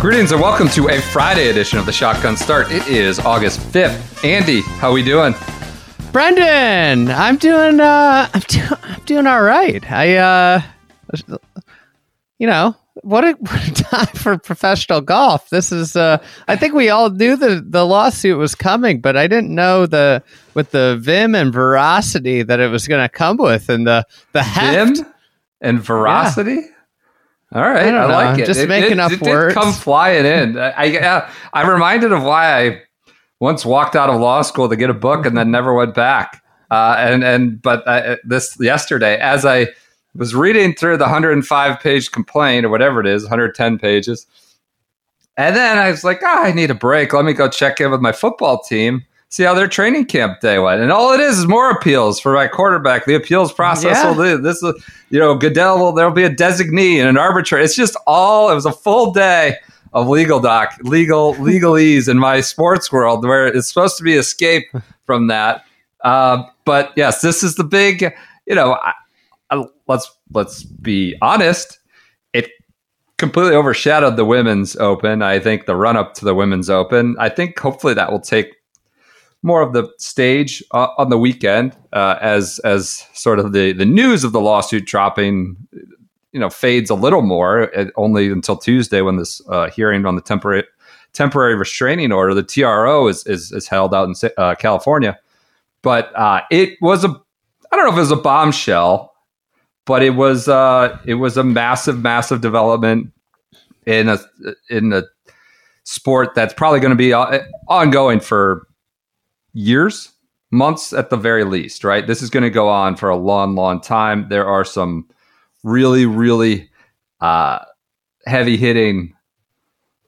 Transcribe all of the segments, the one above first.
Greetings and welcome to a Friday edition of the Shotgun Start. It is August 5th. Andy, how are we doing? Brendan, I'm doing uh I'm doing I'm doing all right. I uh you know, what a, what a time for professional golf. This is uh I think we all knew the the lawsuit was coming, but I didn't know the with the vim and veracity that it was going to come with and the the heft. Vim and veracity? All right, I I, like it. just it, making it, up it did words. come flying in. I, I I'm reminded of why I once walked out of law school to get a book and then never went back. Uh, and and but uh, this yesterday, as I was reading through the 105 page complaint or whatever it is, 110 pages, and then I was like, oh, I need a break. Let me go check in with my football team, see how their training camp day went. And all it is is more appeals for my quarterback. The appeals process Yeah. will do this. Is, you know, Goodell will there'll be a designee and an arbitrator. It's just all. It was a full day of legal doc, legal legalese in my sports world, where it's supposed to be escape from that. Uh, but yes, this is the big. You know, I, I, let's let's be honest. It completely overshadowed the women's open. I think the run up to the women's open. I think hopefully that will take more of the stage uh, on the weekend uh, as as sort of the the news of the lawsuit dropping you know fades a little more only until Tuesday when this uh, hearing on the temporary temporary restraining order the TRO is is, is held out in uh, California. But uh, it was a I don't know if it was a bombshell but it was uh, it was a massive massive development in a in a sport that's probably going to be uh, ongoing for years, months at the very least, right? This is going to go on for a long, long time. There are some really, really uh, heavy hitting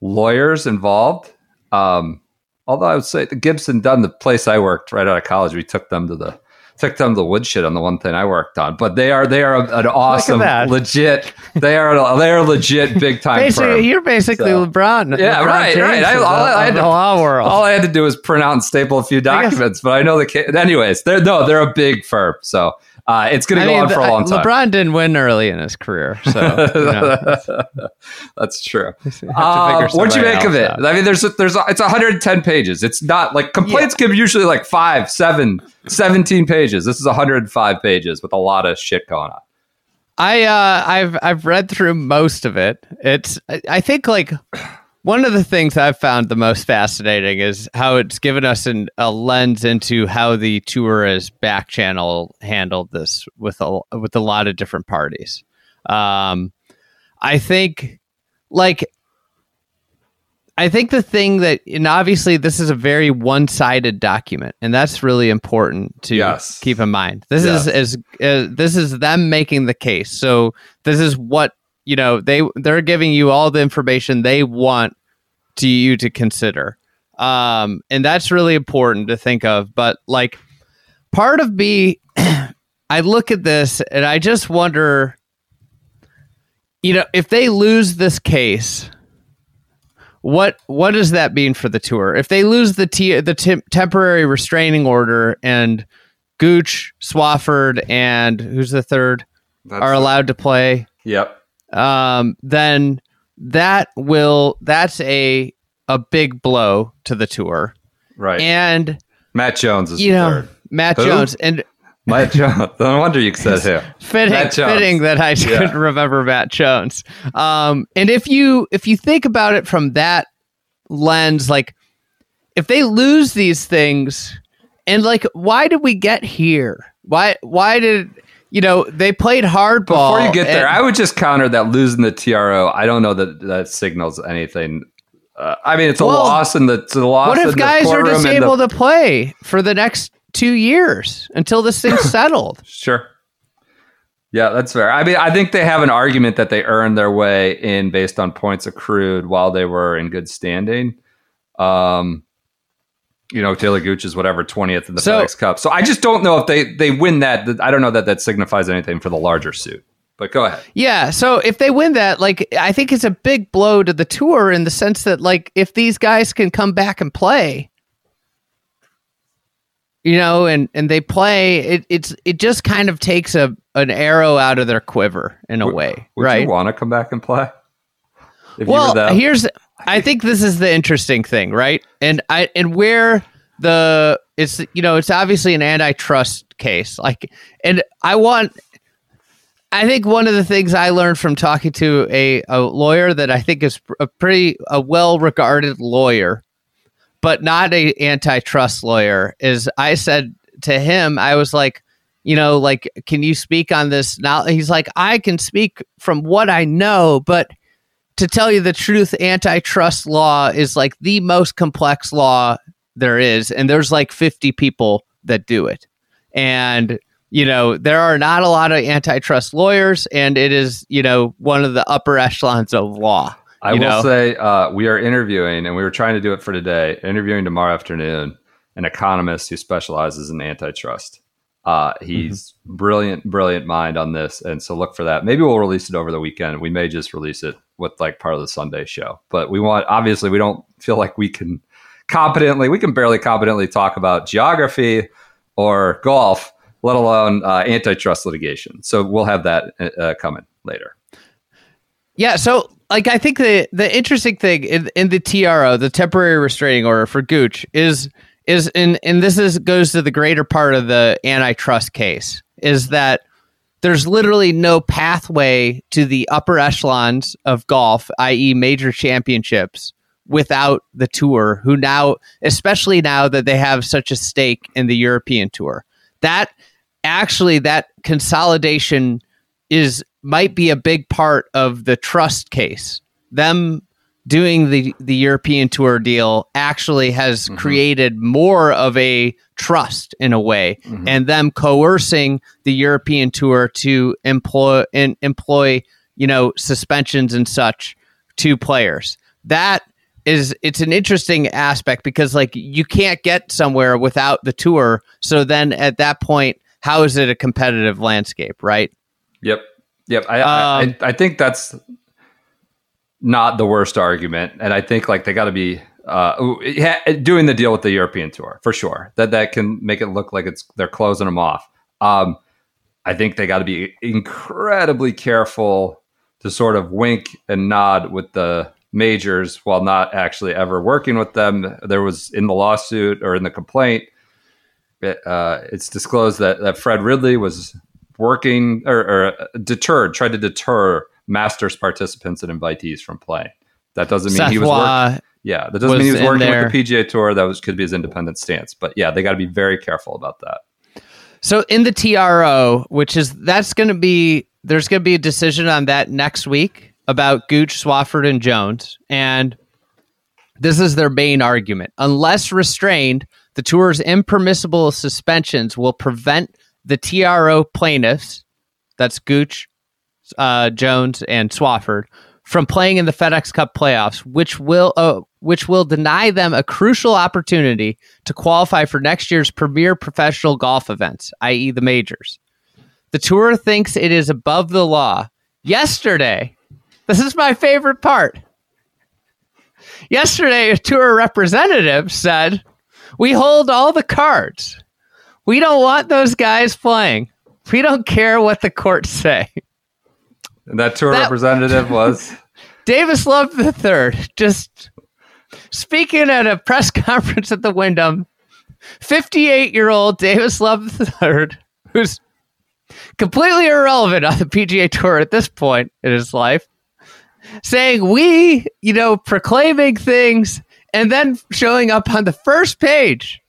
lawyers involved. Um, although I would say the Gibson Dunn, the place I worked right out of college, we took them to the took them to the woodshed on the one thing I worked on. But they are they are an awesome, legit. They are they are legit big time. Basically, firm. you're basically So- LeBron. Yeah, LeBron right, James right. I- all I had the to- law world. All I had to do was print out and staple a few I documents, but I know the anyways. They're no, they're a big firm, so uh, it's going to go mean, on for a long time. LeBron didn't win early in his career, so you know, That's true. Uh, what'd you make of it? out. I mean, there's there's it's 110 pages. It's not like complaints give usually like five, seven, 17 pages. This is 105 pages with a lot of shit going on. I uh, I've I've read through most of it. It's I- I think like one of the things I've found the most fascinating is how it's given us an, a lens into how the tour as back channel handled this with a with a lot of different parties. Um, I think like I think the thing that and obviously this is a very one-sided document and that's really important to Yes. keep in mind. This Yes. is is uh, this is them making the case. So this is what you know they they're giving you all the information they want to you to consider. Um and that's really important to think of, but like part of me I look at this and I just wonder you know, if they lose this case, what what does that mean for the tour? If they lose the t- the tem- temporary restraining order and Gooch, Swafford, and who's the third That's, are allowed to play, Yep. Um, then that will that's a a big blow to the tour. Right. And Matt Jones is you know third. Matt Who? Jones and Matt Jones. No wonder you said who. fitting fitting that I Yeah. couldn't remember Matt Jones. Um, and if you if you think about it from that lens, like if they lose these things, and like why did we get here? Why why did you know they played hardball? Before you get there, and- I would just counter that losing the TRO. I don't know that that signals anything. Uh, I mean, it's a Well, loss in the it's a loss. what if the guys are just and the- able to play for the next two years until this thing's settled? Sure. Yeah, that's fair. I mean, I think they have an argument that they earned their way in based on points accrued while they were in good standing. Um, you know, Taylor Gooch is whatever twentieth in the So- FedEx Cup. So I just don't know if they they win that. I don't know that that signifies anything for the larger suit. But go ahead. Yeah, so if they win that, like I think it's a big blow to the tour in the sense that like if these guys can come back and play, you know, and and they play, it it's it just kind of takes a an arrow out of their quiver in a way, Would right? you want to come back and play? If you well, here's I think this is the interesting thing, right? And I and where the it's you know it's obviously an antitrust case, like, and I want. I think one of the things I learned from talking to a, a lawyer that I think is a pretty a well regarded lawyer, but not a antitrust lawyer, is I said to him, I was like, you know, like, can you speak on this now? He's like, I can speak from what I know, but to tell you the truth, antitrust law is like the most complex law there is, and there's like 50 people that do it. And, you know, there are not a lot of antitrust lawyers, and it is, you know, one of the upper echelons of law. I will know? say uh, we are interviewing, and we were trying to do it for today. Interviewing tomorrow afternoon, an economist who specializes in antitrust. Uh, he's brilliant, brilliant mind on this, and so look for that. Maybe we'll release it over the weekend. We may just release it with like part of the Sunday show. But we want, obviously, we don't feel like we can competently, we can barely competently talk about geography or golf, let alone uh, antitrust litigation. So we'll have that uh, coming later. Yeah, so like I think the the interesting thing in, in the TRO, the temporary restraining order for Gooch, is is and and this is goes to the greater part of the antitrust case is that there's literally no pathway to the upper echelons of golf, i.e., major championships, without the tour. Who now, especially now that they have such a stake in the European tour, that actually that consolidation is might be a big part of the trust case. Them doing the the European tour deal actually has created more of a trust in a way, and them coercing the European tour to employ and employ you know suspensions and such to players. That is it's an interesting aspect because like you can't get somewhere without the tour. So then at that point, how is it a competitive landscape, right? Yep. Yep. I, Um, I I think that's not the worst argument, and I think like they got to be uh, doing the deal with the European tour for sure. That that can make it look like it's they're closing them off. Um, I think they got to be incredibly careful to sort of wink and nod with the majors while not actually ever working with them. There was in the lawsuit or in the complaint, uh, it's disclosed that, that Fred Ridley was working or, or deterred, tried to deter Masters participants and invitees from playing. That doesn't mean Seth he was working. Yeah, that doesn't mean he was working there. with the PGA Tour. That was could be his independent stance. But yeah, they got to be very careful about that. So in the TRO, which is that's going to be there's going to be a decision on that next week about Gooch, Swafford, and Jones, and this is their main argument. Unless restrained, the tour's impermissible suspensions will prevent the TRO plaintiffs, that's Gooch, uh, Jones, and Swafford, from playing in the FedEx Cup playoffs, which will uh, which will deny them a crucial opportunity to qualify for next year's premier professional golf events, i.e., the majors. The tour thinks it is above the law. Yesterday, this is my favorite part. Yesterday, a tour representative said, We hold all the cards. We don't want those guys playing. We don't care what the courts say. And that tour That- representative was Davis Love III just speaking at a press conference at the Wyndham. 58 year old Davis Love III, who's completely irrelevant on the PGA Tour at this point in his life, saying, We, you know, proclaiming things and then showing up on the first page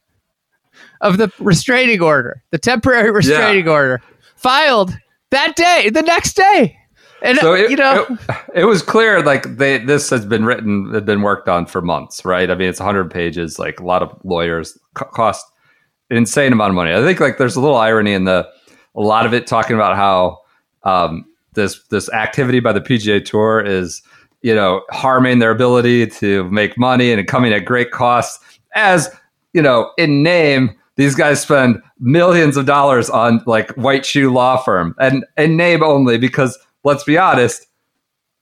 of the restraining order, the temporary restraining order, filed that day, the next day. And, so it, you know, it, it was clear like they this has been written had been worked on for months right i mean it's 100 pages like a lot of lawyers co- cost an insane amount of money i think like there's a little irony in the a lot of it talking about how um, this this activity by the PGA Tour is you know harming their ability to make money and coming at great cost. As you know, in name, these guys spend millions of dollars on like white shoe law firm and in name only because let's be honest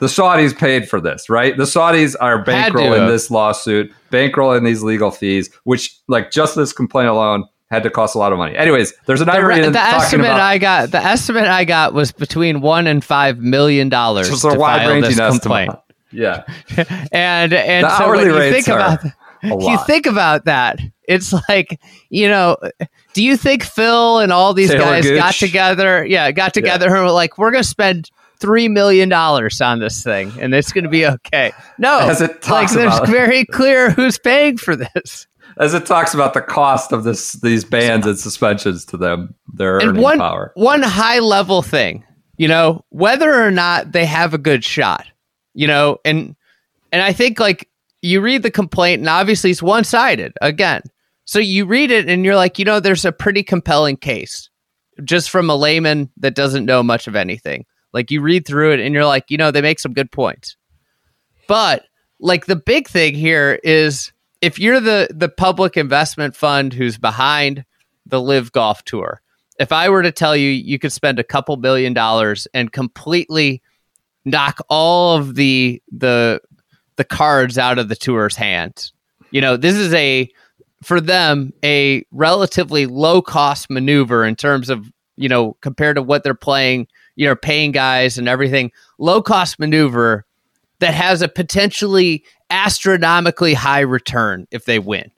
the Saudis paid for this, right? The Saudis are bankrolling this lawsuit, bankrolling these legal fees, which, like, just this complaint alone had to cost a lot of money. Anyways, there's an The, irony re- the estimate about I got, the estimate I got was between one and five million dollars just to a this estimate. complaint. Yeah, And and The so when you think about you think about that, it's like you know, do you think Phil and all these Taylor guys got together? Yeah, got together and were like, we're gonna spend three million dollars on this thing, and it's gonna be okay. No, As it like talks there's about- very clear who's paying for this. as it talks about the cost of this these bans and suspensions to them, their and earning one power. one high level thing, you know, whether or not they have a good shot, you know, and and I think like you read the complaint and obviously it's one sided again. So you read it and you're like, you know, there's a pretty compelling case just from a layman that doesn't know much of anything. Like you read through it and you're like, you know, they make some good points. But like the big thing here is if you're the the public investment fund who's behind the LIV golf tour if i were to tell you you could spend a couple billion dollars and completely knock all of the the the cards out of the tour's hands you know this is a for them a relatively low cost maneuver in terms of you know compared to what they're playing you know paying guys and everything low cost maneuver that has a potentially astronomically high return if they win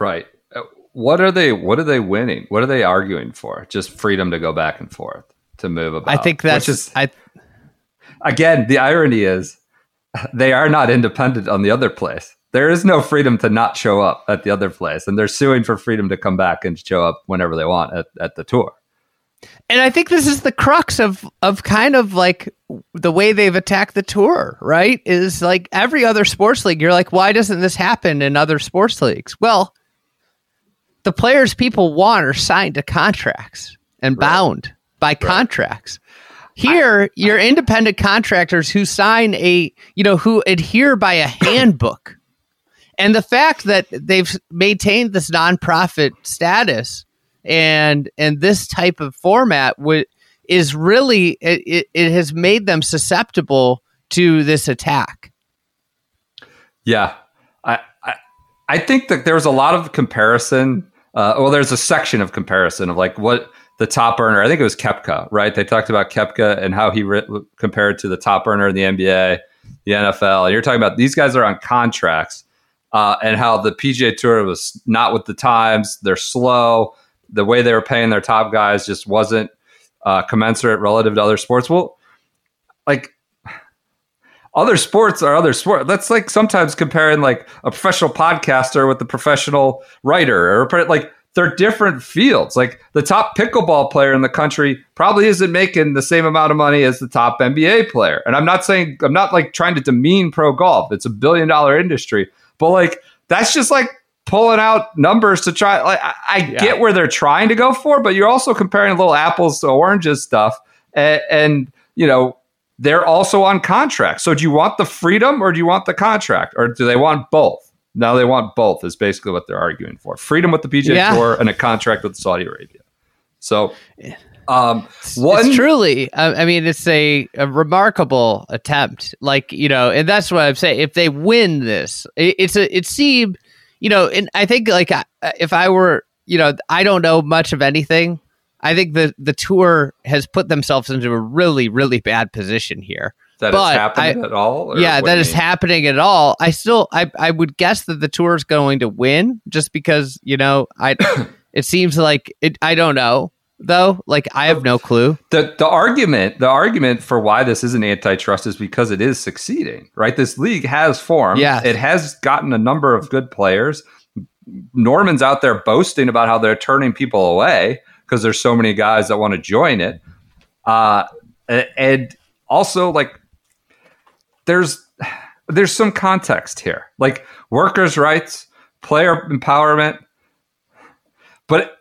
Right. Uh, What are they? What are they winning? What are they arguing for? Just freedom to go back and forth to move about. i think that's just i again the irony is they are not independent on the other place. There is no freedom to not show up at the other place, and they're suing for freedom to come back and show up whenever they want at, at the tour. And I think this is the crux of of kind of like the way they've attacked the tour, right? Is like every other sports league, you're like, why doesn't this happen in other sports leagues? Well, the players people want are signed to contracts and bound by contracts. Here, you're independent contractors who sign a, you know, who adhere by a handbook. And the fact that they've maintained this nonprofit status and and this type of format is really it, it, it has made them susceptible to this attack. Yeah, I I, I think that there's a lot of comparison. Uh, well, there's a section of comparison of like what the top earner. I think it was Koepka, right? They talked about Koepka and how he re- compared to the top earner in the NBA, the NFL. And you're talking about these guys are on contracts, uh, and how the PGA Tour was not with the times. They're slow. The way they were paying their top guys just wasn't uh, commensurate relative to other sports. Well, like other sports are other sport. That's like sometimes comparing like a professional podcaster with a professional writer, or like they're different fields. Like the top pickleball player in the country probably isn't making the same amount of money as the top NBA player. And I'm not saying I'm not like trying to demean pro golf. It's a billion dollar industry, but like that's just like pulling out numbers to try. Like I, I get where they're trying to go for, but you're also comparing little apples to oranges stuff, and, and you know they're also on contract. So do you want the freedom or do you want the contract or do they want both? Now they want both is basically what they're arguing for. Freedom with the PGA Yeah. Tour and a contract with Saudi Arabia. So um one it's truly I, I mean it's a, a remarkable attempt like you know and that's what i'm saying if they win this it, it's a it seemed you know and i think like uh, if i were you know i don't know much of anything i think the the tour has put themselves into a really really bad position here that but happened I- at all? yeah that is mean? happening at all i still i i would guess that the tour is going to win just because you know i it seems like it i don't know though like i have no clue. The the argument the argument for why this isn't antitrust is because it is succeeding right? This league has formed. Yes. it has gotten a number of good players. Norman's out there boasting about how they're turning people away because there's so many guys that want to join it. Uh and also like there's there's some context here. Like workers rights player empowerment but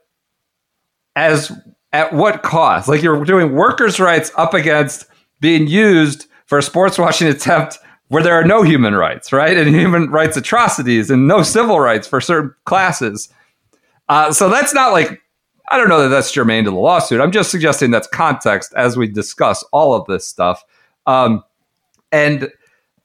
as at what cost? Like you're doing workers' rights up against being used for a sports washing attempt where there are no human rights, right? And human rights atrocities and no civil rights for certain classes. Uh, so that's not like, I don't know that that's germane to the lawsuit. I'm just suggesting that's context as we discuss all of this stuff. Um, and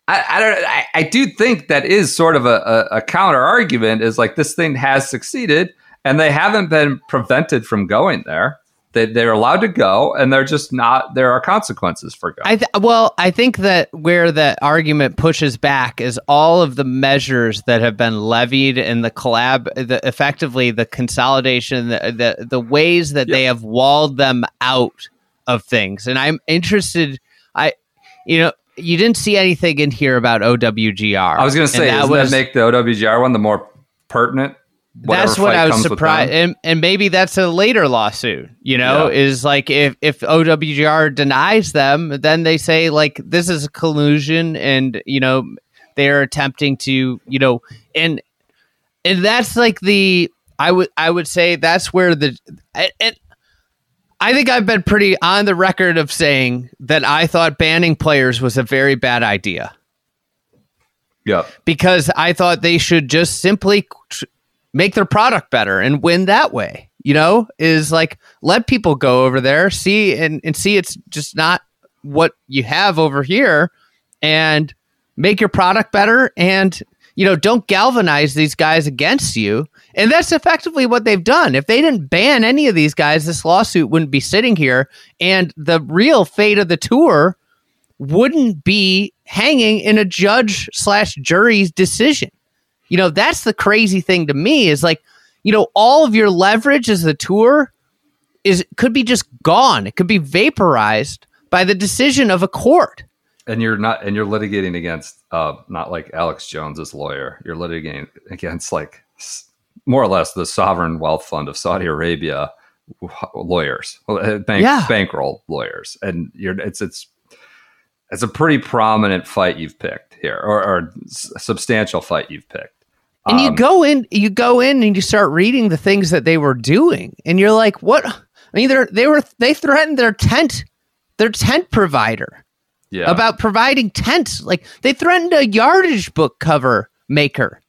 I, I don't. I, I, do think that is sort of a, a, a counter argument. Is like this thing has succeeded, and they haven't been prevented from going there. They, they're allowed to go, and they're just not. There are consequences for going. I th- well, I think that where that argument pushes back is all of the measures that have been levied and the collab, the, effectively the consolidation, the the, the ways that yep. they have walled them out of things. And I'm interested. I, you know, you didn't see anything in here about OWGR. I was going to say, doesn't was, that make the OWGR one the more pertinent? That's what I was surprised, and and maybe that's a later lawsuit. You know, yeah. is like if if OWGR denies them, then they say like this is a collusion, and you know they're attempting to you know and and that's like the I would I would say that's where the and I think I've been pretty on the record of saying that I thought banning players was a very bad idea. Yeah. Because I thought they should just simply make their product better and win that way. You know, is like let people go over there, see and, and see it's just not what you have over here and make your product better and you know, don't galvanize these guys against you. And that's effectively what they've done. If they didn't ban any of these guys, this lawsuit wouldn't be sitting here and the real fate of the tour wouldn't be hanging in a judge slash jury's decision. You know, that's the crazy thing to me is like, you know, all of your leverage as the tour is could be just gone. It could be vaporized by the decision of a court. And you're not and you're litigating against uh not like Alex Jones's lawyer. You're litigating against like more or less the sovereign wealth fund of Saudi Arabia lawyers, uh, bank yeah. bankroll lawyers. And you're it's it's it's a pretty prominent fight you've picked here or, or substantial fight you've picked and um, you go in, you go in, and you start reading the things that they were doing, and you're like, "What?" I mean, they they were they threatened their tent, their tent provider, yeah. about providing tents. Like they threatened a yardage book cover maker.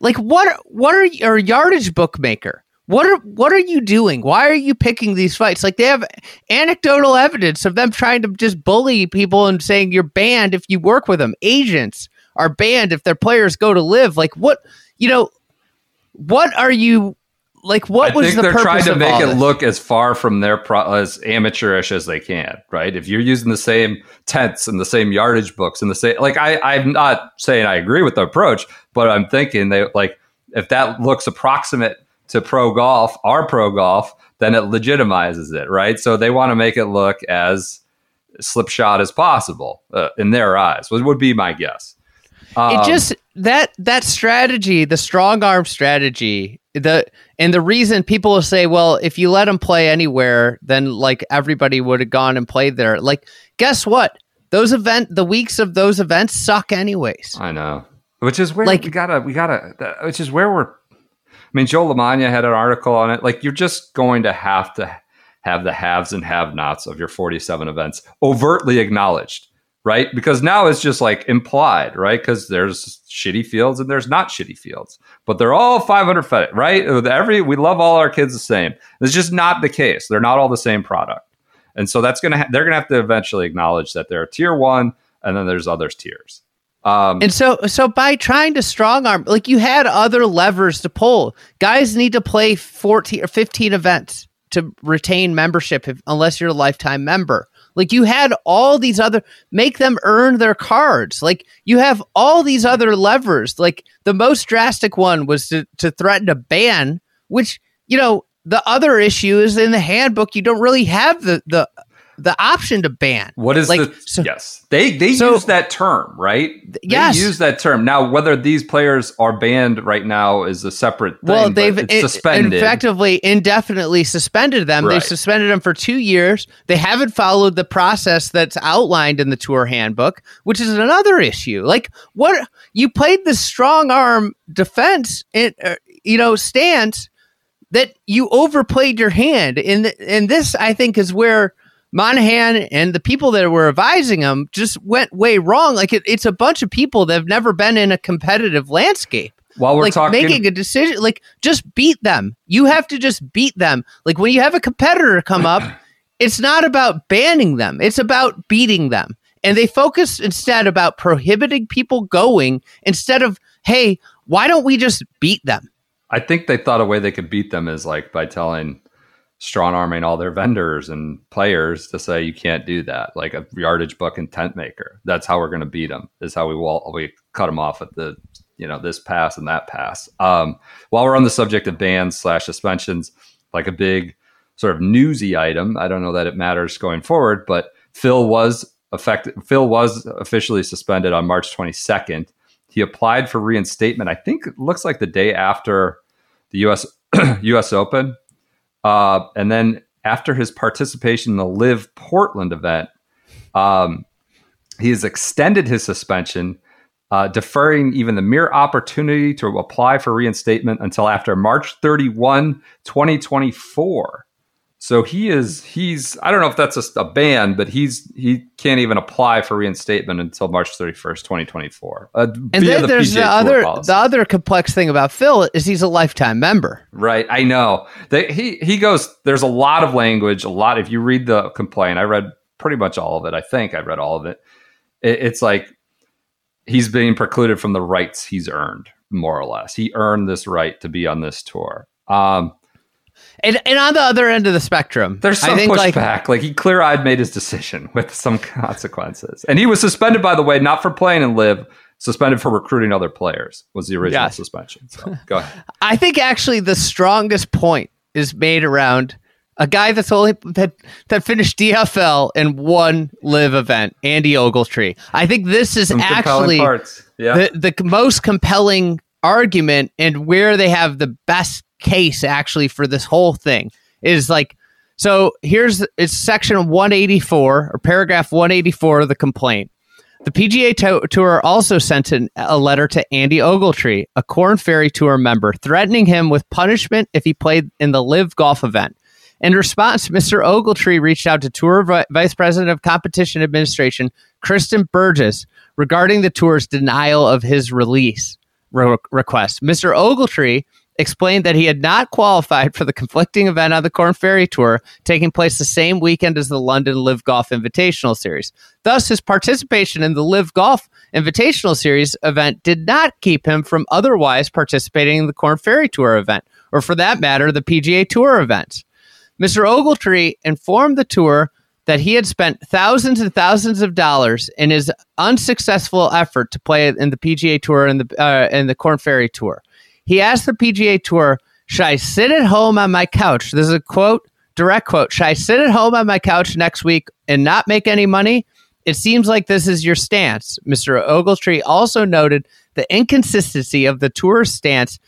Like what? What are your yardage book maker? What are what are you doing? Why are you picking these fights? Like they have anecdotal evidence of them trying to just bully people and saying you're banned if you work with them. Agents are banned if their players go to LIV. Like what you know, what are you like? What I was think the they're trying to make it this? look as far from their pro- as amateurish as they can, right? If you're using the same tents and the same yardage books and the same, like I, I'm not saying I agree with the approach, but I'm thinking they like if that looks approximate to pro golf, our pro golf, then it legitimizes it, right? So they want to make it look as slipshod as possible uh, in their eyes. Would, would be my guess. Um, it just that that strategy, the strong arm strategy, the and the reason people will say, well, if you let them play anywhere, then like everybody would have gone and played there. Like, guess what? Those event, the weeks of those events suck anyways. I know, which is where like, we gotta, we gotta, which is where we're. I mean, Joe Lamagna had an article on it. Like, you're just going to have to have the haves and have-nots of your 47 events overtly acknowledged right? Because now it's just like implied, right? Because there's shitty fields and there's not shitty fields, but they're all 500 foot, right? Every we love all our kids the same. It's just not the case. They're not all the same product, and so that's gonna ha- they're gonna have to eventually acknowledge that there are tier one and then there's others tiers. Um, and so, so by trying to strong arm, like you had other levers to pull. Guys need to play 14 or 15 events to retain membership if, unless you're a lifetime member. Like you had all these other make them earn their cards. Like you have all these other levers. Like the most drastic one was to, to threaten a ban, which, you know, the other issue is in the handbook you don't really have the the the option to ban. What is like, the so, yes? They they so, use that term, right? They yes, use that term. Now, whether these players are banned right now is a separate thing. Well, they've it, suspended, effectively indefinitely suspended them. Right. They suspended them for two years. They haven't followed the process that's outlined in the tour handbook, which is another issue. Like what you played the strong arm defense, in, uh, you know, stance that you overplayed your hand. And and this I think is where Monahan and the people that were advising him just went way wrong. Like it, it's a bunch of people that have never been in a competitive landscape. While we're like talking, making a decision, like just beat them. You have to just beat them. Like when you have a competitor come up, it's not about banning them. It's about beating them. And they focus instead about prohibiting people going instead of, hey, why don't we just beat them? I think they thought a way they could beat them is like by telling strong arming all their vendors and players to say you can't do that, like a yardage book and tent maker. That's how we're going to beat them. Is how we we cut them off at the you know this pass and that pass. Um, while we're on the subject of bans slash suspensions, like a big sort of newsy item. I don't know that it matters going forward, but Phil was affected. Phil was officially suspended on March 22nd. He applied for reinstatement. I think it looks like the day after the U.S. U.S. Open, uh, and then after his participation in the LIV Portland event, um, he has extended his suspension, uh, deferring even the mere opportunity to apply for reinstatement until after March 31, 2024. So he is he's I don't know if that's a, a ban, but he's he can't even apply for reinstatement until March 31st, 2024. Uh, And then the there's PGA the other policy. the other complex thing about Phil is he's a lifetime member. Right, I know. They, he he goes. There's a lot of language. A lot. If you read the complaint, I read pretty much all of it. I think I read all of it. it. It's like he's being precluded from the rights he's earned, more or less. He earned this right to be on this tour. Um, And and on the other end of the spectrum, there's I some think like pushback. Like, he clear eyed made his decision with some consequences, and he was suspended, by the way, not for playing and LIV. Suspended for recruiting other players was the original Yes. suspension. So go ahead. I think actually the strongest point is made around a guy that's only that that finished DFL in one LIV event, Andy Ogletree. I think this is Some actually. Yeah. the the most compelling argument and where they have the best case actually for this whole thing is like so here's it's section 184 or paragraph 184 of the complaint the PGA to- Tour also sent an, a letter to Andy Ogletree, a Corn Ferry Tour member, threatening him with punishment if he played in the LIV Golf event. In response, Mr. Ogletree reached out to Tour Vi- Vice President of Competition Administration, Kristen Burgess, regarding the tour's denial of his release re- request. Mr. Ogletree explained that he had not qualified for the conflicting event on the Corn Ferry Tour, taking place the same weekend as the London LIV Golf Invitational Series. Thus, his participation in the LIV Golf Invitational Series event did not keep him from otherwise participating in the Corn Ferry Tour event, or for that matter, the PGA Tour events. Mr. Ogletree informed the tour that he had spent thousands and thousands of dollars in his unsuccessful effort to play in the PGA Tour and the uh, and the Corn Ferry Tour. He asked the PGA Tour, "Should I sit at home on my couch?" This is a quote, direct quote. "Should I sit at home on my couch next week and not make any money?" It seems like this is your stance. Mr. Ogletree also noted the inconsistency of the tour's stance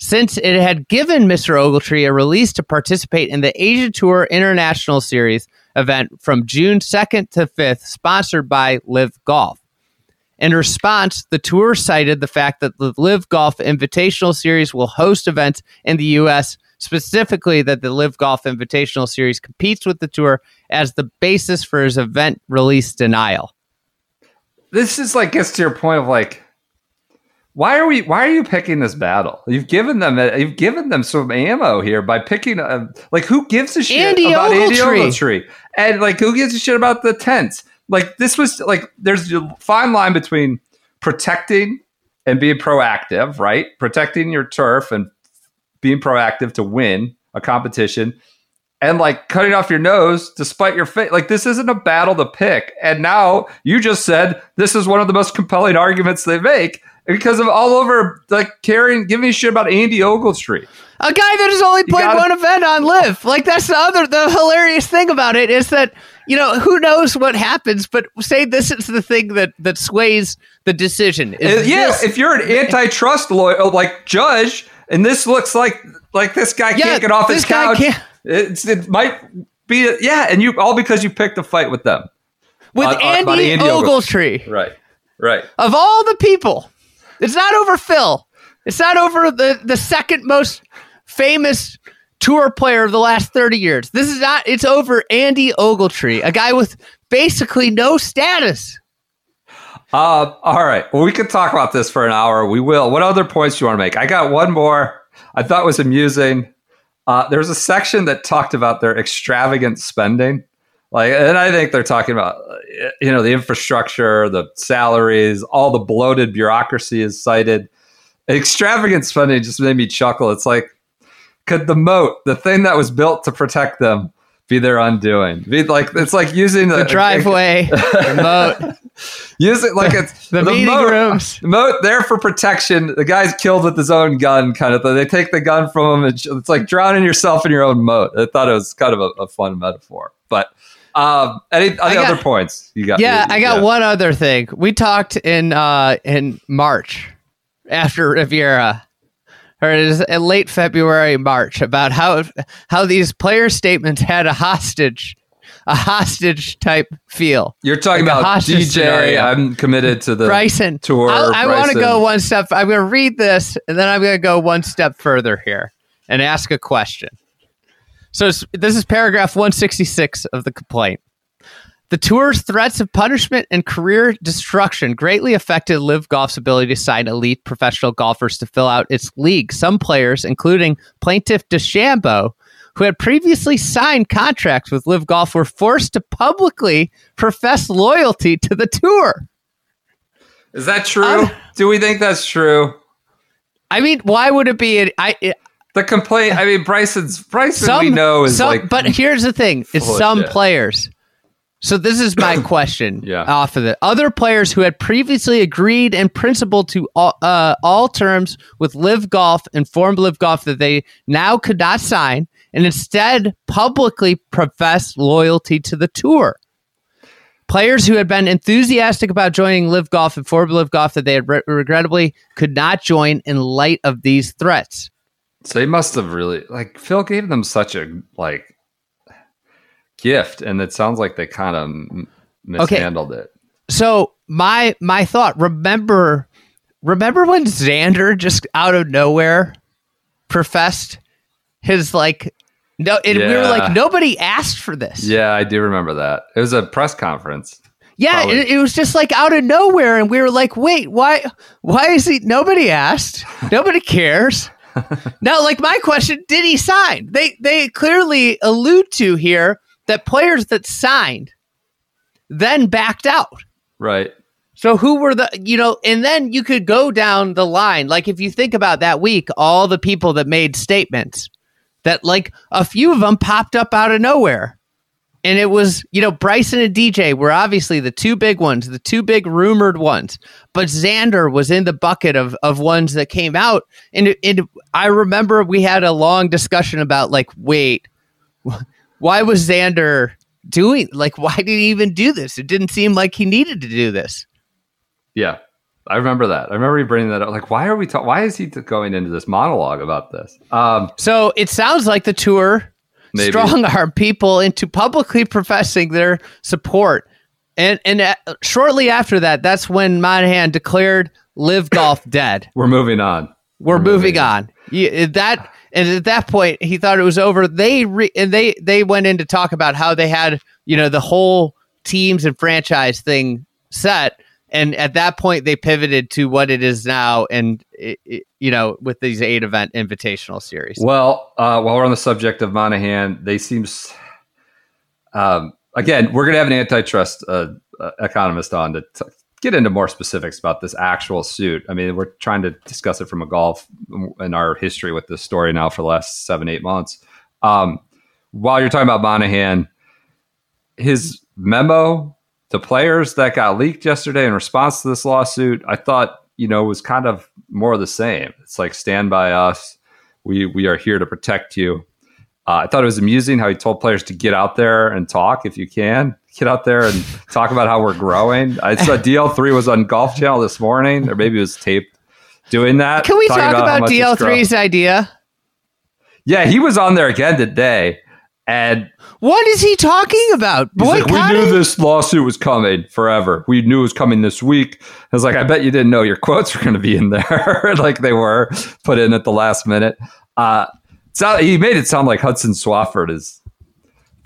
since it had given Mr. Ogletree a release to participate in the Asia Tour International Series event from June 2nd to 5th, sponsored by LIV Golf. In response, the tour cited the fact that the LIV Golf Invitational Series will host events in the U.S., specifically that the LIV Golf Invitational Series competes with the tour as the basis for his event release denial. this is like gets to your point of like why are we why are you picking this battle you've given them uh, you've given them some ammo here by picking a, like who gives a shit Andy about Andy Ogletree. Ogletree and like who gives a shit about the tents like this was like there's a fine line between protecting and being proactive right protecting your turf and being proactive to win a competition and like cutting off your nose despite your face. Like this isn't a battle to pick. And now you just said this is one of the most compelling arguments they make because of all over like caring, giving a shit about Andy Ogletree. A guy that has only played gotta- one event on LIV. Like that's the other the hilarious thing about it is that you know who knows what happens, but say this is the thing that that sways the decision. Is Uh, yeah, this- if you're an antitrust lawyer uh, like judge, and this looks like like this guy Yeah, can't get off his couch, it's, it might be yeah, and you all because you picked a fight with them. with on- on- Andy, about Andy Ogletree Right, right. of all the people, it's not over Phil. It's not over the the second most famous tour player of the last 30 years. This is not, it's over Andy Ogletree, a guy with basically no status. Uh, all right. Well, we could talk about this for an hour. We will. What other points do you want to make? I got one more I thought was amusing. Uh, there was a section that talked about their extravagant spending. Like, and I think they're talking about, uh, you know, the infrastructure, the salaries, all the bloated bureaucracy is cited. Extravagant spending just made me chuckle. It's like, could the moat, the thing that was built to protect them, be their undoing? Be like, it's like using the, The driveway, the moat, Use it like it's the, meeting moat, rooms. moat there for protection. The guy's killed with his own gun, kind of thing. They take the gun from him. And it's like drowning yourself in your own moat. I thought it was kind of a, a fun metaphor. But um, any, any got- other points you got? Yeah, I got yeah. one other thing. We talked in uh in March after Riviera, or it is in late February, March, about how how these player statements had a hostage, a hostage type feel. You're talking like about DJ. scenario. I'm committed to the Bryson, tour. I'll- I want to go one step. I'm going to read this, and then I'm going to go one step further here and ask a question. So this is paragraph 166 of the complaint. The tour's threats of punishment and career destruction greatly affected LIV Golf's ability to sign elite professional golfers to fill out its league. Some players, including plaintiff DeChambeau, who had previously signed contracts with LIV Golf, were forced to publicly profess loyalty to the tour. Is that true? Um, Do we think that's true? I mean, why would it be? An, I it, The complaint. I mean, Bryson's Bryson. some we know is some, like, but here's the thing: it's some shit. players. So this is my question. Yeah. Off of it, other players who had previously agreed in principle to all, uh, all terms with LIV Golf informed LIV Golf that they now could not sign, and instead publicly profess loyalty to the tour. Players who had been enthusiastic about joining LIV Golf informed LIV Golf that they had re- regrettably could not join in light of these threats. So they must have really like Phil gave them such a like gift, and it sounds like they kind of m- Okay. mishandled it. So my my thought, remember remember when Xander just out of nowhere professed his like no and we were like nobody asked for this. Yeah, I do remember that. It was a press conference. Yeah, it, it was just like out of nowhere and we were like, "Wait, why why is he nobody asked? Nobody cares." now, like my question, did he sign? They they clearly allude to here that players that signed then backed out. Right. So who were the you know, and then you could go down the line. Like if you think about that week, all the people that made statements that like a few of them popped up out of nowhere. And it was, you know, Bryson and DJ were obviously the two big ones, the two big rumored ones. But Xander was in the bucket of of ones that came out. And it, I remember we had a long discussion about like, wait, why was Xander doing like why did he even do this? It didn't seem like he needed to do this. Yeah. I remember that. I remember you bringing that up. Like, why are we? Ta- why is he t- going into this monologue about this? Um, So it sounds like the tour Maybe. strong arm people into publicly professing their support. And and uh, shortly after that, that's when Monahan declared LIV Golf dead. we're moving on. We're moving moving on. Yeah, that and at that point, he thought it was over. They re, and they they went in to talk about how they had you know the whole teams and franchise thing set. And at that point, they pivoted to what it is now, and it, it, you know, with these eight event invitational series. Well, uh, while we're on the subject of Monahan, they seem. Um, again, we're going to have an antitrust uh, uh, economist on to t- get into more specifics about this actual suit. I mean, we're trying to discuss it from a golf in our history with this story now for the last seven, eight months. Um, while you're talking about Monahan, his memo to players that got leaked yesterday in response to this lawsuit, I thought, you know, was kind of more of the same. It's like stand by us. We we are here to protect you. Uh, I thought it was amusing how he told players to get out there and talk if you can. Get out there and talk about how we're growing. I saw DL3 was on Golf Channel this morning, or maybe it was taped doing that. Can we talk about grown. DL3's idea? Yeah, he was on there again today, and What is he talking about? He's like, we knew this lawsuit was coming forever. We knew it was coming this week. I was like, I bet you didn't know your quotes were going to be in there, like they were put in at the last minute. Uh, So he made it sound like Hudson Swafford is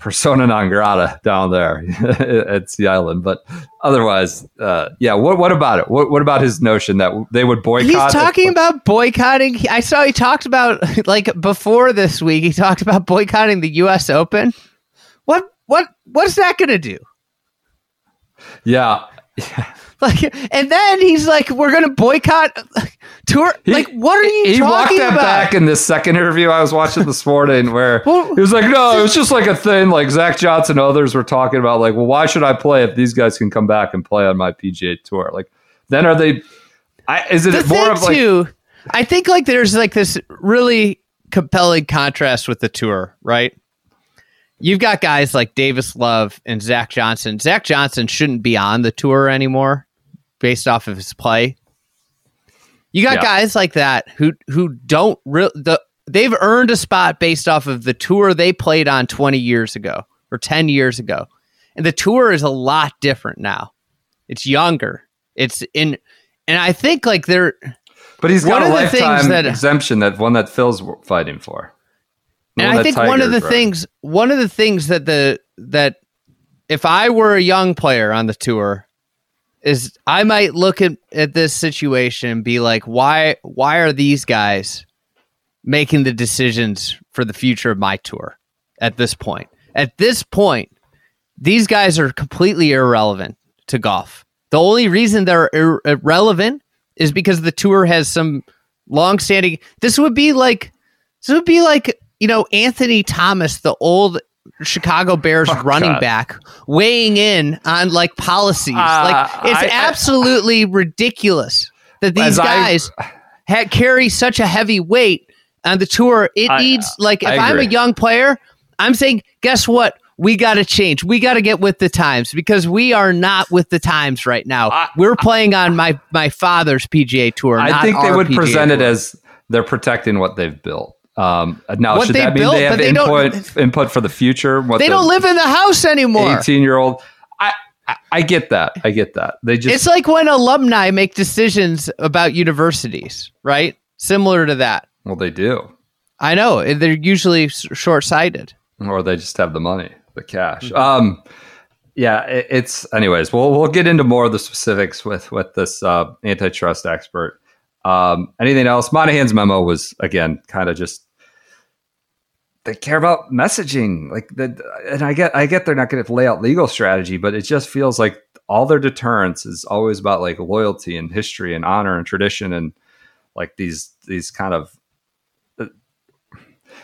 persona non grata down there at Sea Island. But otherwise, uh, yeah. What what about it? What what about his notion that they would boycott? He's talking about boycotting. I saw he talked about like before this week. He talked about boycotting the U.S. Open. What what what's that going to do? yeah. Like, and then he's like, "We're going to boycott tour." He- like, what are you he walked talking that about? back in this second interview I was watching this morning where Well- he was like, no, it was just like a thing. Like Zach Johnson and others were talking about, like, well, why should I play if these guys can come back and play on my PGA tour? Like, then are they? I, is it more of like? too, I think like there's like this really compelling contrast with the tour, right? You've got guys like Davis Love and Zach Johnson. Zach Johnson shouldn't be on the tour anymore based off of his play. You got Yeah. guys like that who who don't real the they've earned a spot based off of the tour they played on 20 years ago or 10 years ago. And the tour is a lot different now. It's younger. It's in and I think like they're But he's One got a of the things lifetime that- exemption that one that Phil's fighting for. And I think one of the things one of the things that the that if I were a young player on the tour is I might look at, at this situation and be like, why why are these guys making the decisions for the future of my tour at this point? At this point, these guys are completely irrelevant to golf. The only reason they're ir- irrelevant is because the tour has some long-standing. This would be like this would be like you know Anthony Thomas, the old Chicago Bears running Oh, God. back, weighing in on like policies. Uh, like it's I- I- absolutely ridiculous that these As I- guys ha- carry such a heavy weight on the tour. It I- needs like if I I'm a young player, I'm saying, guess what? We got to change. We got to get with the times because we are not with the times right now. I- We're playing on my my father's PGA tour. I think they would PGA present it as they're protecting what they've built. Um, now, What should that mean built, they have they input input for the future? What they the don't live in the house anymore. Eighteen year old. I, I I get that. I get that. They just It's like when alumni make decisions about universities, right? Similar to that. well, they do, I know they're usually short sighted. or they just have the money, the cash. Um, yeah, it, it's anyways. We'll we'll get into more of the specifics with with this uh, antitrust expert. Um, anything else? Monahan's memo was again kind of just they care about messaging, like the, and I get I get they're not going to lay out legal strategy, but it just feels like all their deterrence is always about like loyalty and history and honor and tradition and like these these kind of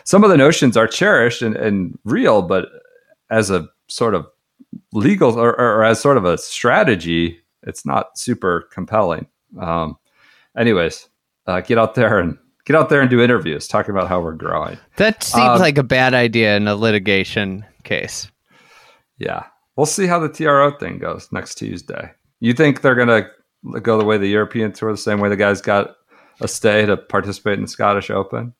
some of the notions are cherished and, and real, but as a sort of legal or, or as sort of a strategy, it's not super compelling. Um, anyways, uh, get out there and get out there and do interviews talking about how we're growing. That seems Um, like a bad idea in a litigation case. Yeah, we'll see how the TRO thing goes next Tuesday. You think they're gonna go the way the European tour, the same way the guys got a stay to participate in the Scottish Open?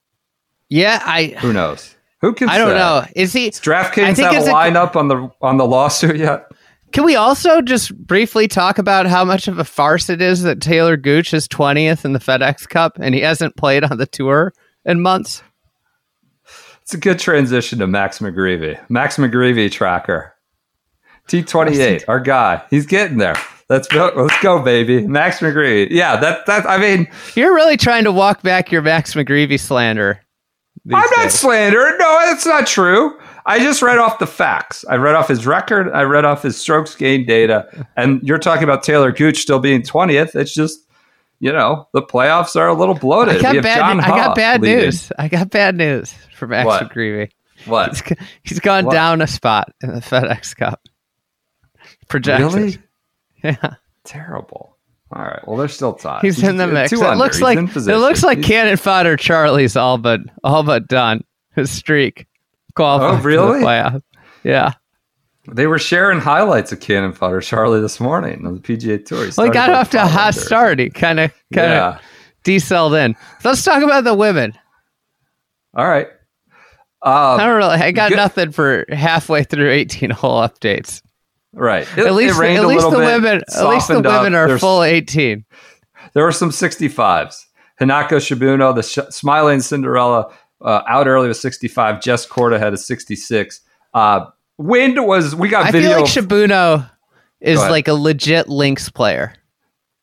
Yeah, I Who knows? Who can? I don't say? know. Is he? Does I DraftKings think have a- lineup on the on the lawsuit yet? Can we also just briefly talk about how much of a farce it is that Taylor Gooch is twentieth in the FedEx Cup and he hasn't played on the tour in months? It's a good transition to Max McGreevy. Max McGreevy tracker. T28, our guy. He's getting there. Let's go, let's go, baby. Max McGreevy. Yeah, that that I mean, You're really trying to walk back your Max McGreevy slander. I'm not days. slandering. No, that's not true. I just read off the facts. I read off his record. I read off his strokes gain data. And you're talking about Taylor Gooch still being 20th. It's just, you know, the playoffs are a little bloated. I got bad. I got bad news. I got bad news from Max What? McGreevy. What? He's, he's gone What? down a spot in the FedEx Cup. Projected. Really? Yeah. Terrible. All right. Well, there's still time. He's in the mix. It looks He's like it looks like He's- cannon fodder Charlie's all but all but done. His streak Oh, the really? playoff. Yeah. They were sharing highlights of Cannon Fodder Charlie this morning on the PGA Tour. Well, he got off to a hot start. He kind of kind of Yeah. decelled in. Let's talk about the women. All right. I Um, don't really. I got good- nothing for halfway through 18 hole updates. right. It, At least, at least the bit, women, at least the softened up. women are There's- full 18. There were some 65s. Hinako Shibuno, the sh- smiling Cinderella, uh, out early with 65. Jess Korda had a 66. Uh, wind was we got I video. feel like Shibuno is like a legit links player.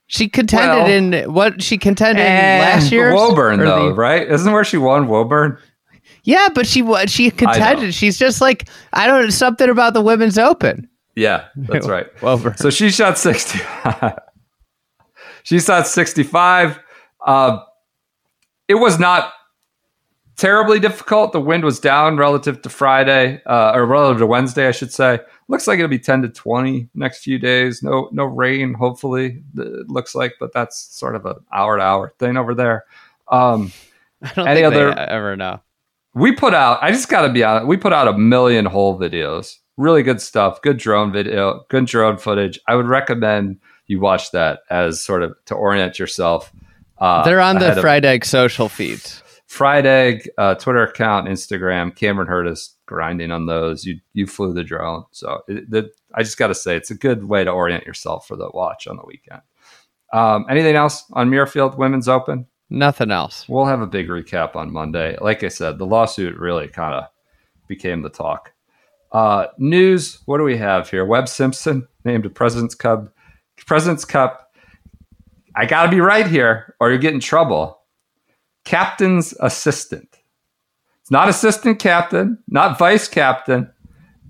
She contended Well- in what she contended in last year. Woburn though, right? Isn't where she won Woburn? Yeah, but she she contended. She's just like I don't know, something about the women's open. Yeah, that's right. Woburn. So she shot 60. she shot 65. Uh, it was not terribly difficult. The wind was down relative to Friday, uh, or relative to Wednesday, I should say. Looks like it'll be 10 to 20 next few days. No, no rain, hopefully. It looks like, but that's sort of an hour to hour thing over there. Um, I don't Any think other- they ever know. we put out i just gotta be honest we put out a million whole videos really good stuff good drone video good drone footage i would recommend you watch that as sort of to orient yourself uh, They're on the ahead of social feeds. Fried egg uh, twitter account instagram cameron heard us grinding on those you you flew the drone so it, the, i just gotta say it's a good way to orient yourself for the watch on the weekend um, anything else on muirfield women's open Nothing else. We'll have a big recap on Monday. Like I said, the lawsuit really kind of became the talk. Uh, news. What do we have here? Webb Simpson named a President's Cup. President's Cup. I got to be right here, or you get in trouble. Captain's assistant. It's not assistant captain, not vice captain.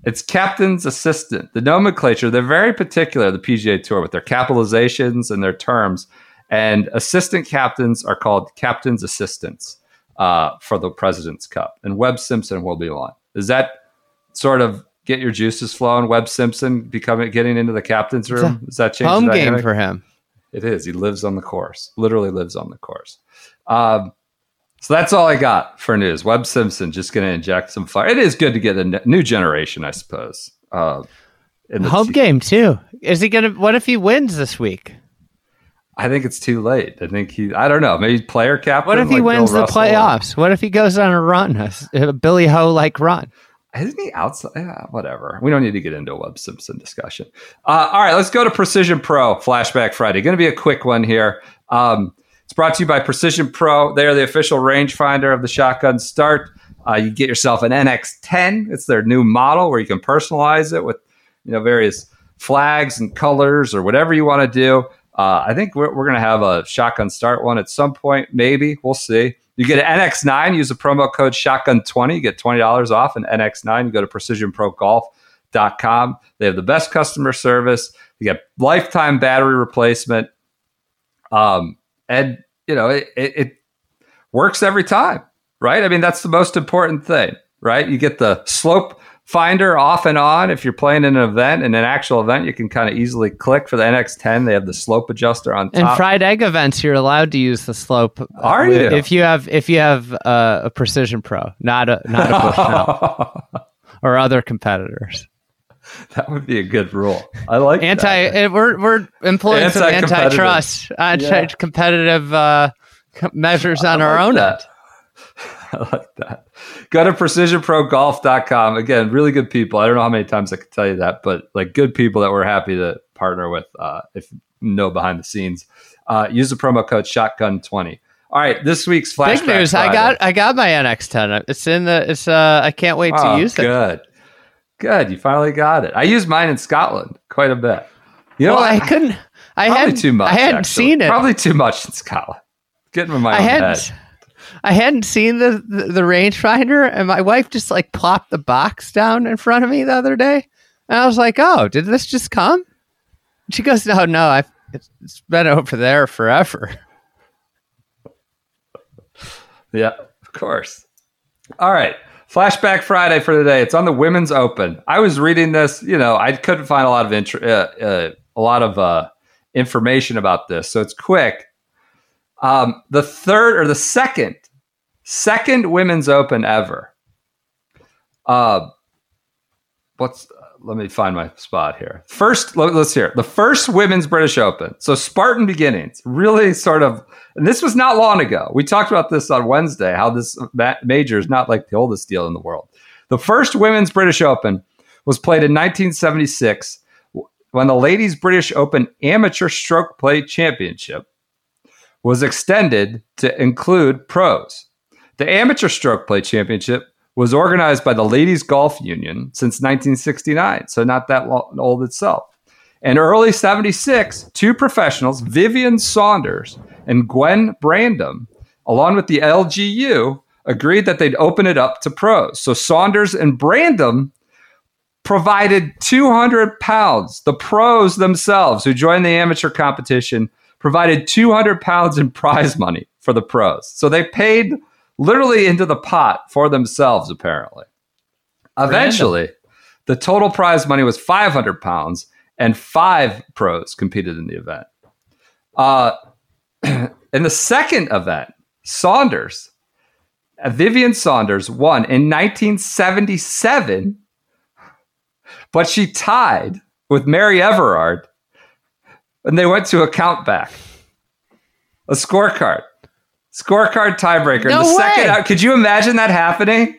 It's captain's assistant. The nomenclature, they're very particular, the PGA Tour, with their capitalizations and their terms. And assistant captains are called captain's assistants uh, for the President's Cup. And Webb Simpson will be one. Does that sort of get your juices flowing? Webb Simpson becoming getting into the captain's room? Does that change Home the game for him. It is. He lives on the course. Literally lives on the course. Um, so that's all I got for news. Webb Simpson just going to inject some fire. It is good to get a n- new generation, I suppose. Uh, in the Home game too. Is he gonna? What if he wins this week? I think it's too late. I think he. I don't know. Maybe player captain. What if he like Bill wins the Russell. playoffs? What if he goes on a run, a, a Billy Ho like run? Isn't he outside? Yeah, whatever. We don't need to get into a Webb Simpson discussion. Uh, all right, let's go to Precision Pro Flashback Friday. Going to be a quick one here. Um, it's brought to you by Precision Pro. They are the official rangefinder of the Shotgun Start. Uh, you get yourself an NX10. It's their new model where you can personalize it with you know various flags and colors or whatever you want to do. Uh, I think we're, we're going to have a Shotgun Start one at some point. Maybe we'll see. You get an NX9. Use the promo code Shotgun20. You get twenty dollars off an NX9. You go to PrecisionProGolf.com. They have the best customer service. You get lifetime battery replacement. Um, and you know it, it, it works every time, right? I mean that's the most important thing, right? You get the slope finder off and on if you're playing in an event. In an actual event, you can kind of easily click for the NX10. They have the slope adjuster on top. In fried egg events, you're allowed to use the slope. uh, Are you? If you have if you have uh, a Precision Pro, not a not a Bushnell or other competitors. that would be a good rule. I like Anti, that. eh, we're we're employing some Anti-competitive. antitrust, anti-competitive uh, measures on I our own that. I like that. Go to precisionprogolf.com. Again, really good people. I don't know how many times I can tell you that, but like good people that we're happy to partner with uh, if you know behind the scenes. Uh, use the promo code shotgun20. All right, this week's flashback. Big news! I got I got my NX10. It's in the. It's uh. I can't wait to Oh, use it. good. Good. You finally got it. I used mine in Scotland quite a bit. You know, Well, I couldn't. I hadn't. too much. I hadn't actually. seen it. Probably too much in Scotland. Getting in my I own hadn't. head. I hadn't seen the, the the rangefinder, and my wife just like plopped the box down in front of me the other day, and I was like, "Oh, did this just come?" She goes, "No, no, I've it's, it's been over there forever." Yeah, of course. All right. Flashback Friday for today. It's on the Women's Open. I was reading this. You know, I couldn't find a lot of intro, uh, uh, a lot of uh, information about this, so it's quick. Um, the third or the second, second Women's Open ever. Uh, what's? Let me find my spot here. First, let, us hear it. the first Women's British Open. So Spartan beginnings, really sort of and this was not long ago. We talked about this on Wednesday, how this major is not like the oldest deal in the world. The first women's British Open was played in 1976 when the Ladies British Open Amateur Stroke Play Championship was extended to include pros. The Amateur Stroke Play Championship was organized by the Ladies Golf Union since 1969, so not that lo- old itself. In early 76, two professionals, Vivian Saunders and Gwen Brandom, along with the LGU, agreed that they'd open it up to pros. So Saunders and Brandom provided 200 pounds. The pros themselves, who joined the amateur competition, provided 200 pounds in prize money for the pros. So they paid literally into the pot for themselves, apparently. Eventually, the total prize money was 500 pounds, and five pros competed in the event. Uh, in the second event, Saunders, uh, Vivian Saunders won in 1977, but she tied with Mary Everard, and they went to a count back, a scorecard, scorecard tiebreaker. No the second out, could you imagine that happening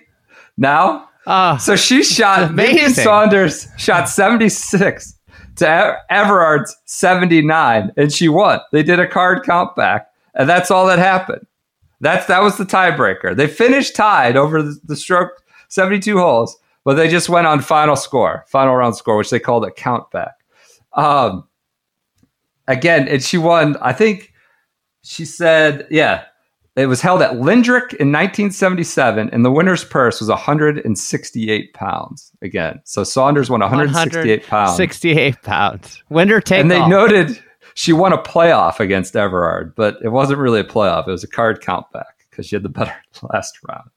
now? Ah, So she shot Vivian Saunders shot 76 to Everard's 79 and she won. They did a card count back and that's all that happened. That's that was the tiebreaker. They finished tied over the, the stroke 72 holes, but they just went on final score, final round score, which they called a count back. Um, again, and she won. I think she said, yeah, it was held at Lindrick in 1977, and the winner's purse was 168 pounds. Again, so Saunders won 168 pounds, 68 pounds. Winner take and they noted she won a playoff against Everard, but it wasn't really a playoff. It was a card count back because she had the better last round.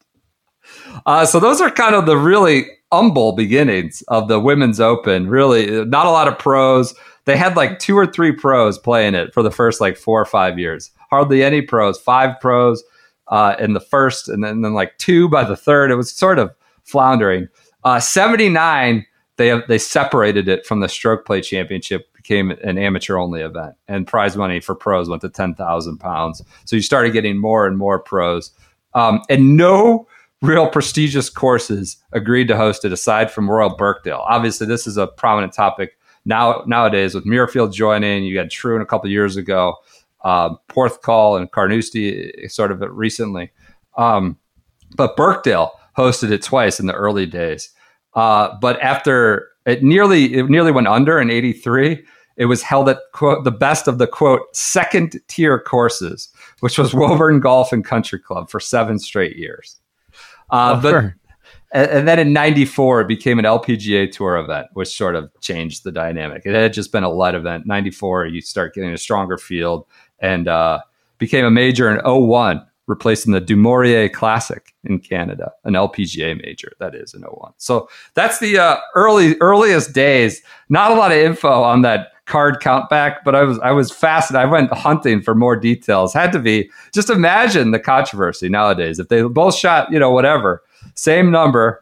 Uh, so those are kind of the really humble beginnings of the women's open. Really, not a lot of pros. They had like two or three pros playing it for the first like four or five years. Hardly any pros. Five pros uh, in the first, and then, then like two by the third. It was sort of floundering. Uh, Seventy nine. They have, they separated it from the stroke play championship became an amateur only event and prize money for pros went to 10,000 pounds. So you started getting more and more pros. Um, and no real prestigious courses agreed to host it aside from Royal Birkdale. Obviously, this is a prominent topic now nowadays with Muirfield joining. You had in a couple years ago, um, Porthcawl and Carnoustie sort of recently. Um, but Birkdale hosted it twice in the early days. Uh, but after it nearly it nearly went under in 83 it was held at quote the best of the quote second tier courses which was woburn golf and country club for seven straight years uh, but Sure. and, and then in 94 it became an lpga tour event which sort of changed the dynamic it had just been a light event 94 you start getting a stronger field and uh, became a major in 01 replacing the du Maurier Classic in Canada, an LPGA major that is in 01. So that's the uh, early earliest days. Not a lot of info on that card count back, but I was I was fascinated. I went hunting for more details. Had to be just imagine the controversy nowadays if they both shot you know whatever same number.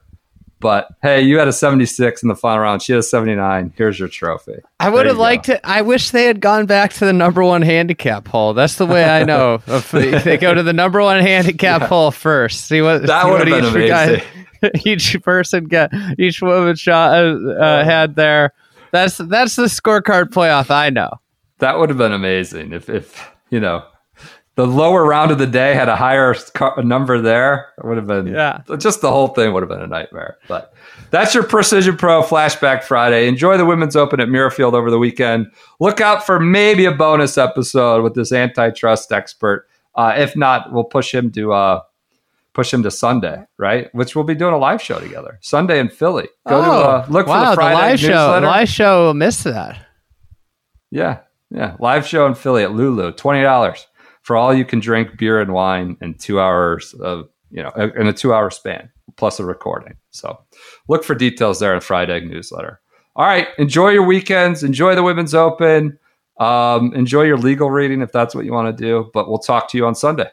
But hey, you had a 76 in the final round. She had a 79. Here's your trophy. I would have liked to. I wish they had gone back to the number one handicap hole. That's the way I know. if they, they go to the number one handicap hole first. See what That would have been each amazing. guy- each person got each woman shot uh, uh, had there. That's that's the scorecard playoff. I know. That would have been amazing if, if you know, the lower round of the day had a higher number there. It would have been, Yeah. just the whole thing would have been a nightmare. But that's your Precision Pro Flashback Friday. Enjoy the Women's Open at Muirfield over the weekend. Look out for maybe a bonus episode with this antitrust expert. Uh, if not, we'll push him to uh, push him to Sunday, right? Which we'll be doing a live show together Sunday in Philly. Go to uh, look Oh, wow, for the Friday live show. newsletter. Live show missed that. Yeah, yeah. Live show in Philly at Lulu, twenty dollars for all you can drink beer and wine in two hours of you know in a two hour span plus a recording. So look for details there in Fried Egg newsletter. All right, enjoy your weekends. Enjoy the Women's Open. Um, enjoy your legal reading if that's what you want to do. But we'll talk to you on Sunday.